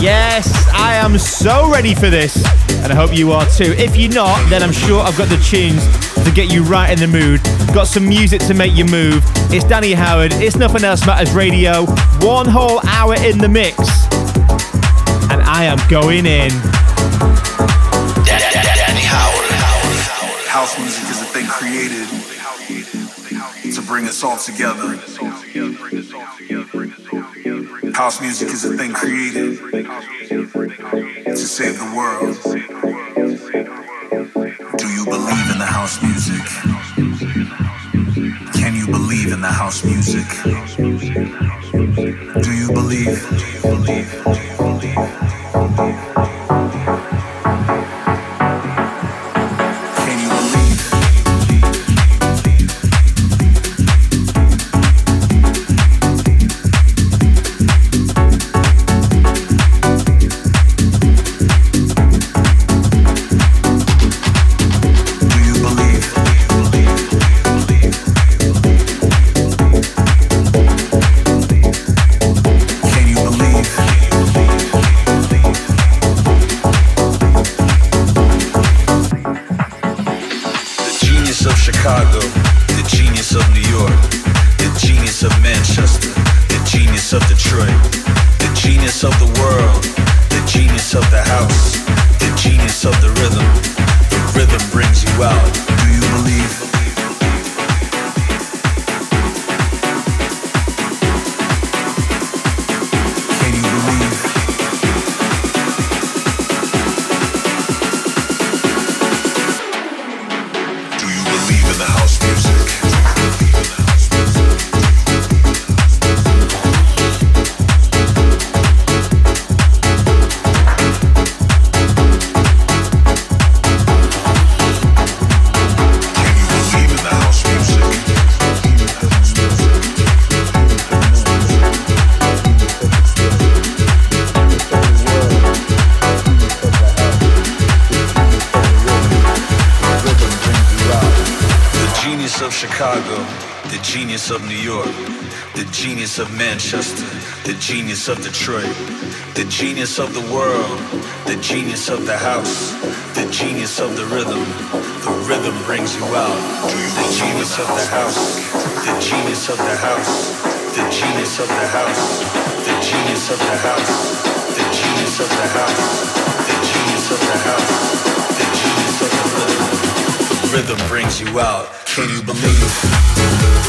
Yes, I am so ready for this, and I hope you are too. If you're not, then I'm sure I've got the tunes to get you right in the mood. Got some music to make you move. It's Danny Howard, it's Nothing Else Matters Radio. One whole hour in the mix, and I am going in. Danny Howard. House music is a thing created to bring us all together. House music is a thing created to save the world. Do you believe in the house music? Can you believe in the house music? Do you believe? Do you believe? Do you believe? Of Detroit, the genius of the world, the genius of the house, the genius of the genius of Detroit, the genius of the world, the genius of the house, the genius of the rhythm. The rhythm brings you out. The genius of the house, the genius of the house, the genius of the house, the genius of the house, the genius of the house, the genius of the house, the genius of the rhythm. The rhythm brings you out. Can you believe?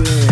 Nights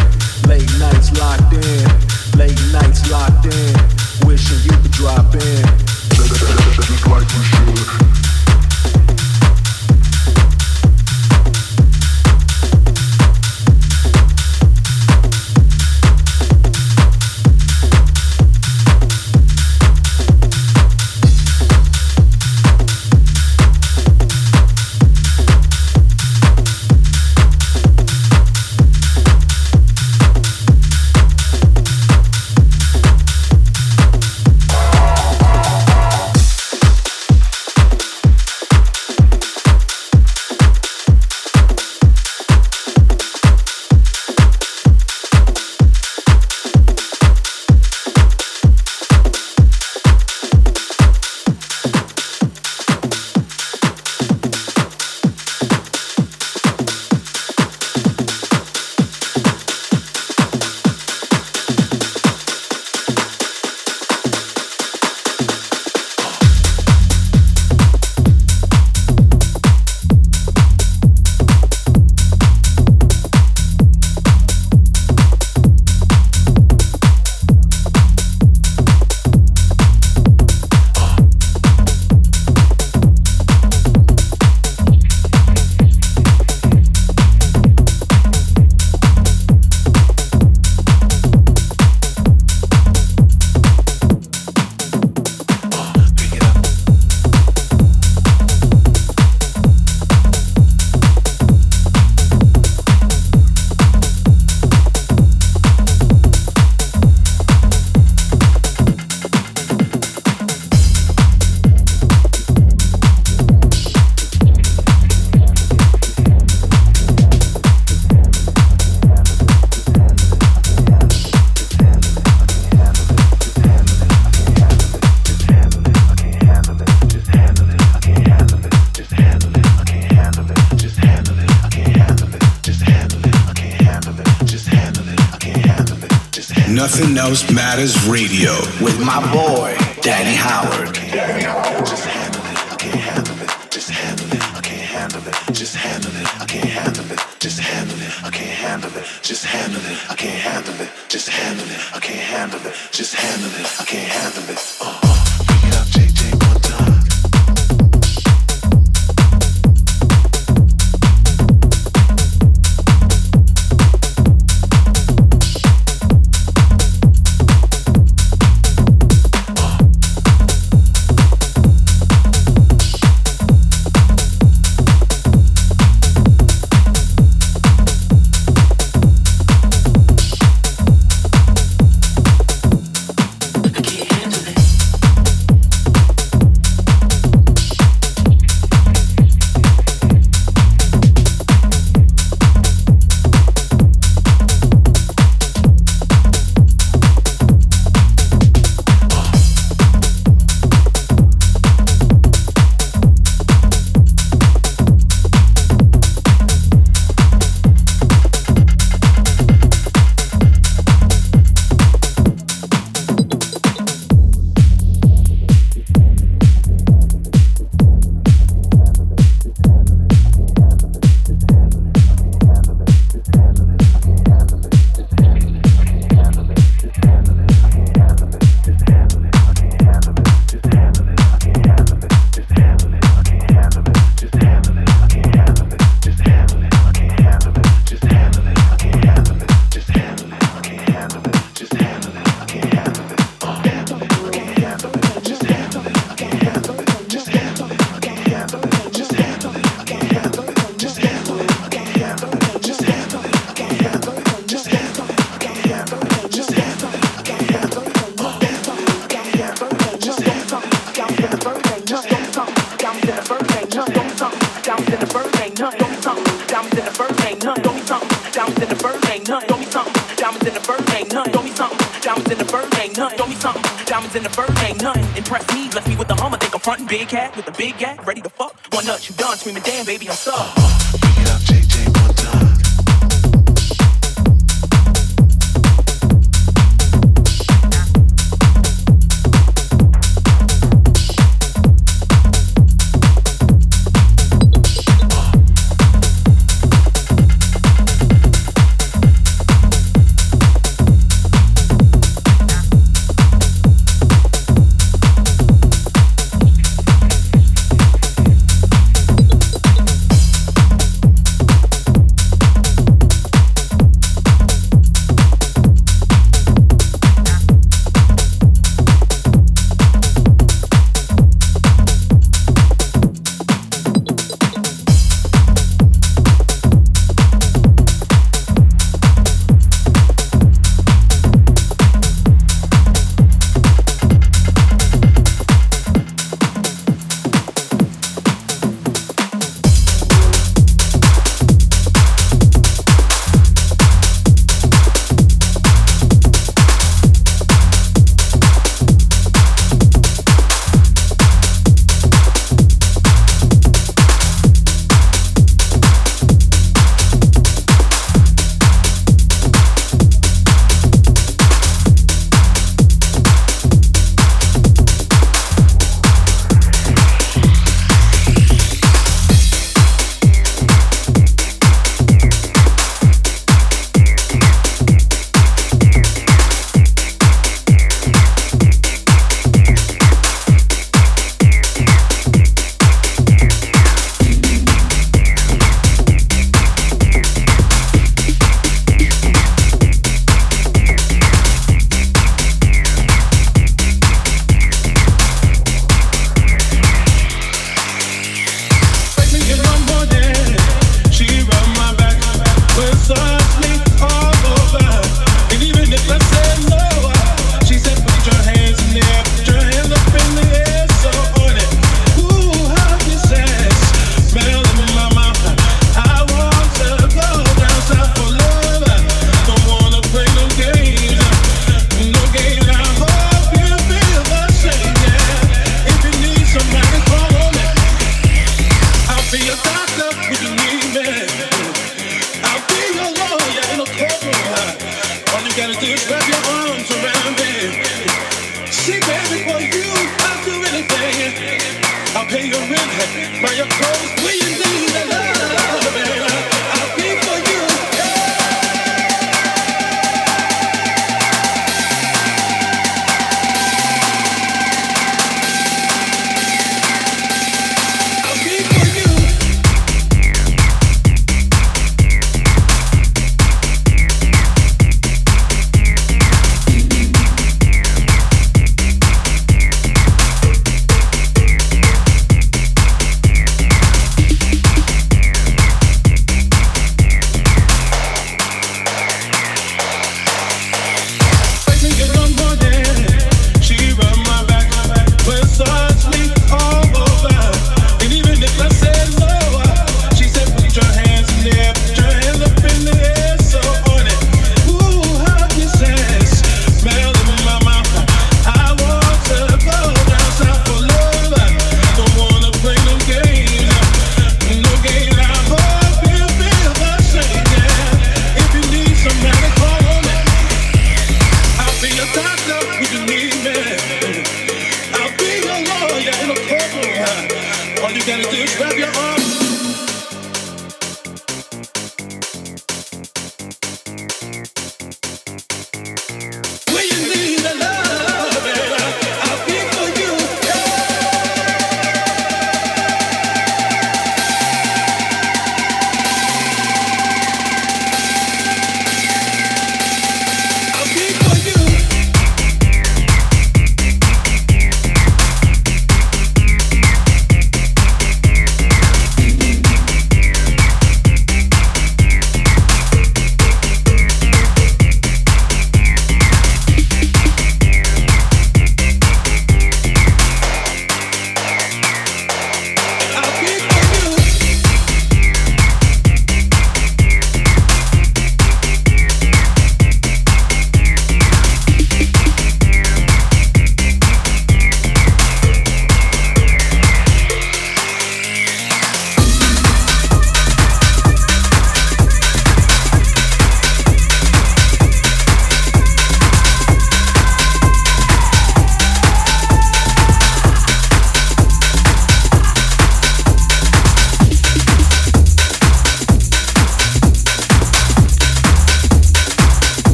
Nothing Else Matters Radio with my boy, Danny Howard. Just handle it, I can't handle it. Just handle it, I can't handle it. Just handle it, I can't handle it. Just handle it, I can't handle it. Just handle it, I can't handle it. Just handle it, I can't handle it. Just handle it, I can't handle it. Uh,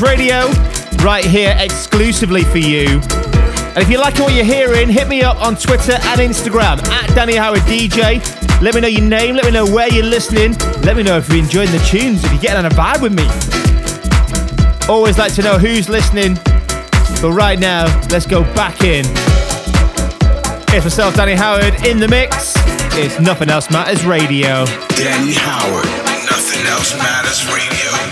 Radio, right here exclusively for you. And if you like what you're hearing, hit me up on Twitter and Instagram at Danny Howard DJ. Let me know your name, let me know where you're listening, let me know if you're enjoying the tunes, if you're getting on a vibe with me. Always like to know who's listening. But right now, let's go back in. It's myself, Danny Howard, in the mix. It's Nothing Else Matters Radio. Danny Howard, Nothing Else Matters Radio.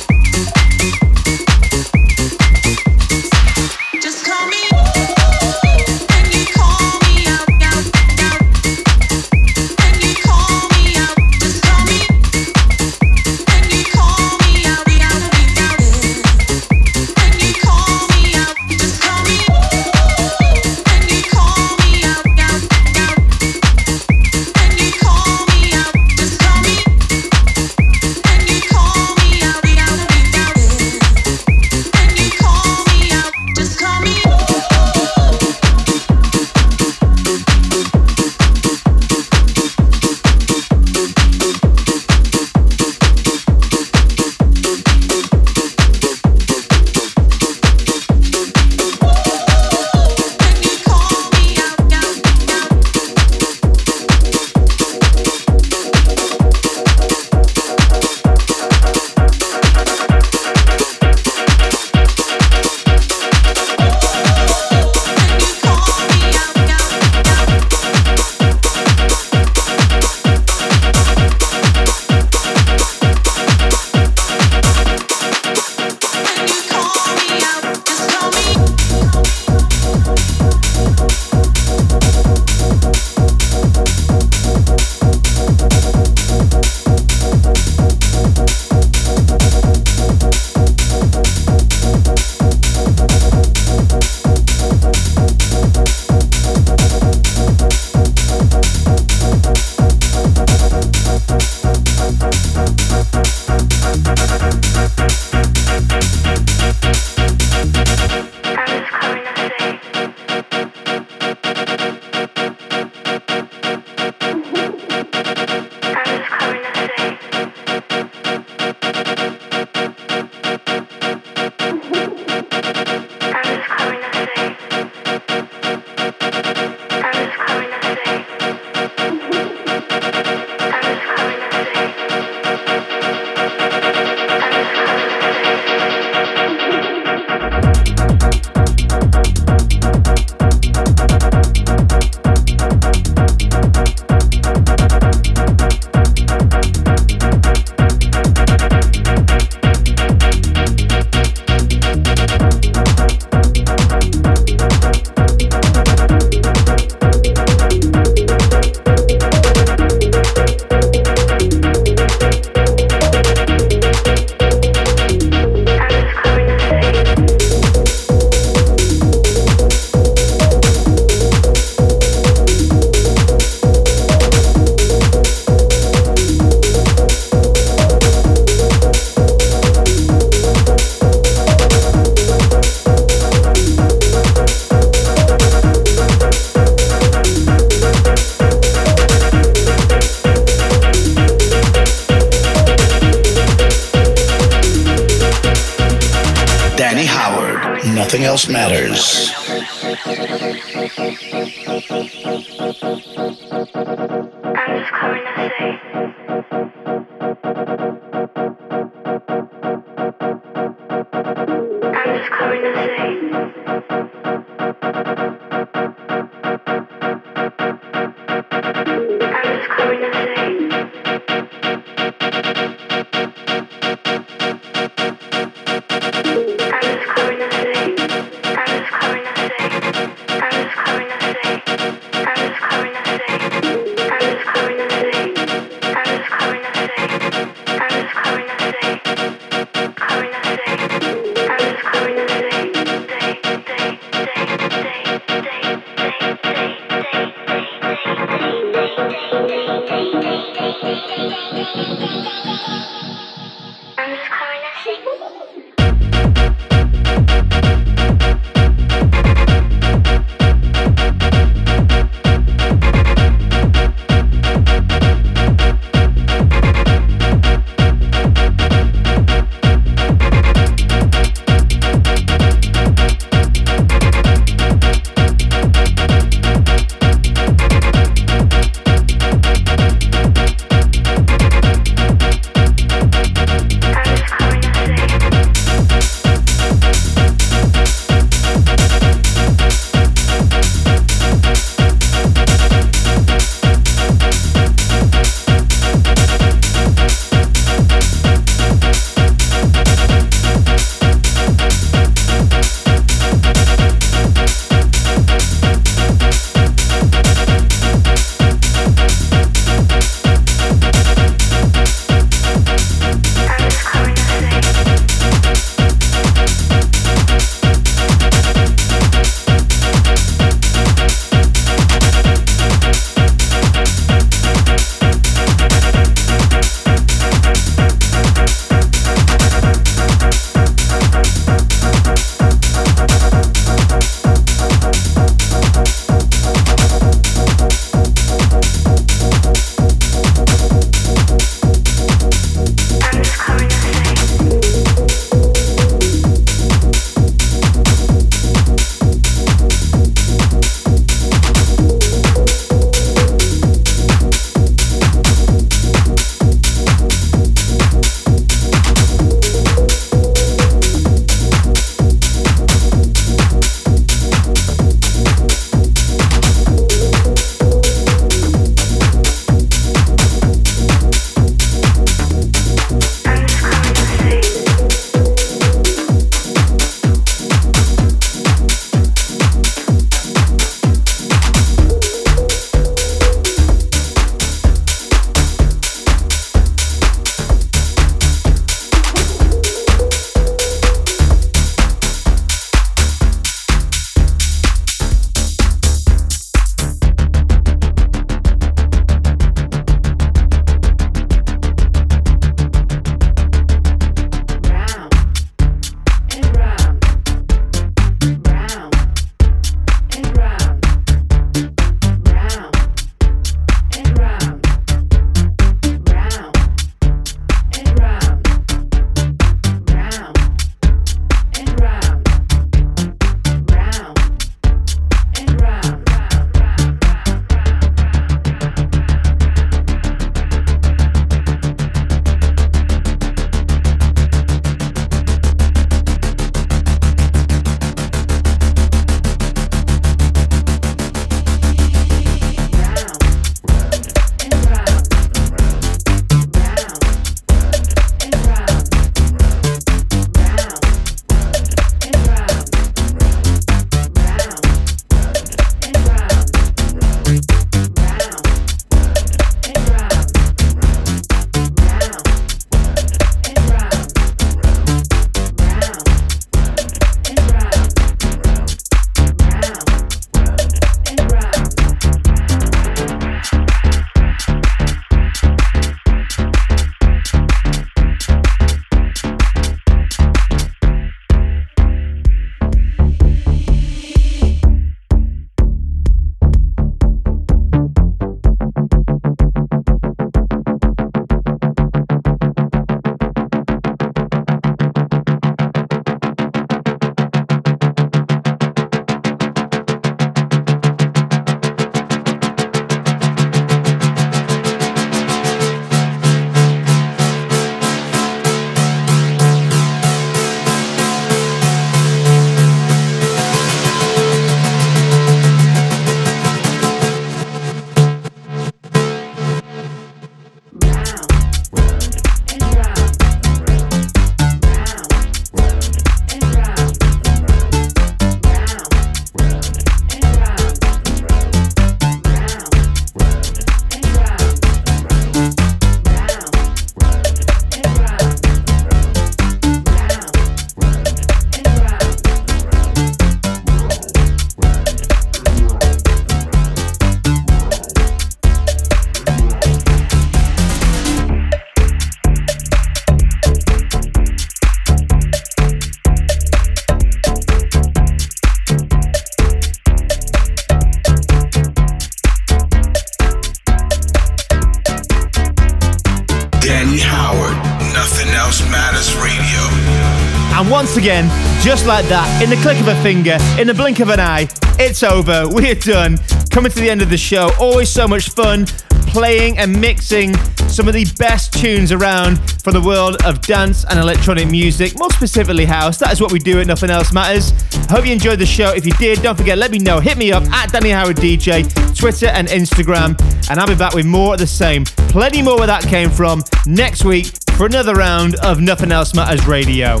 Just like that, in the click of a finger, in the blink of an eye, it's over. We're done. Coming to the end of the show. Always so much fun playing and mixing some of the best tunes around for the world of dance and electronic music, more specifically house. That is what we do at Nothing Else Matters. Hope you enjoyed the show. If you did, don't forget, let me know. Hit me up at Danny Howard DJ, Twitter and Instagram, and I'll be back with more of the same. Plenty more where that came from next week for another round of Nothing Else Matters Radio.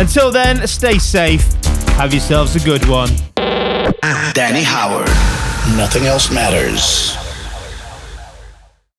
Until then, stay safe. Have yourselves a good one. Danny Howard. Nothing else matters.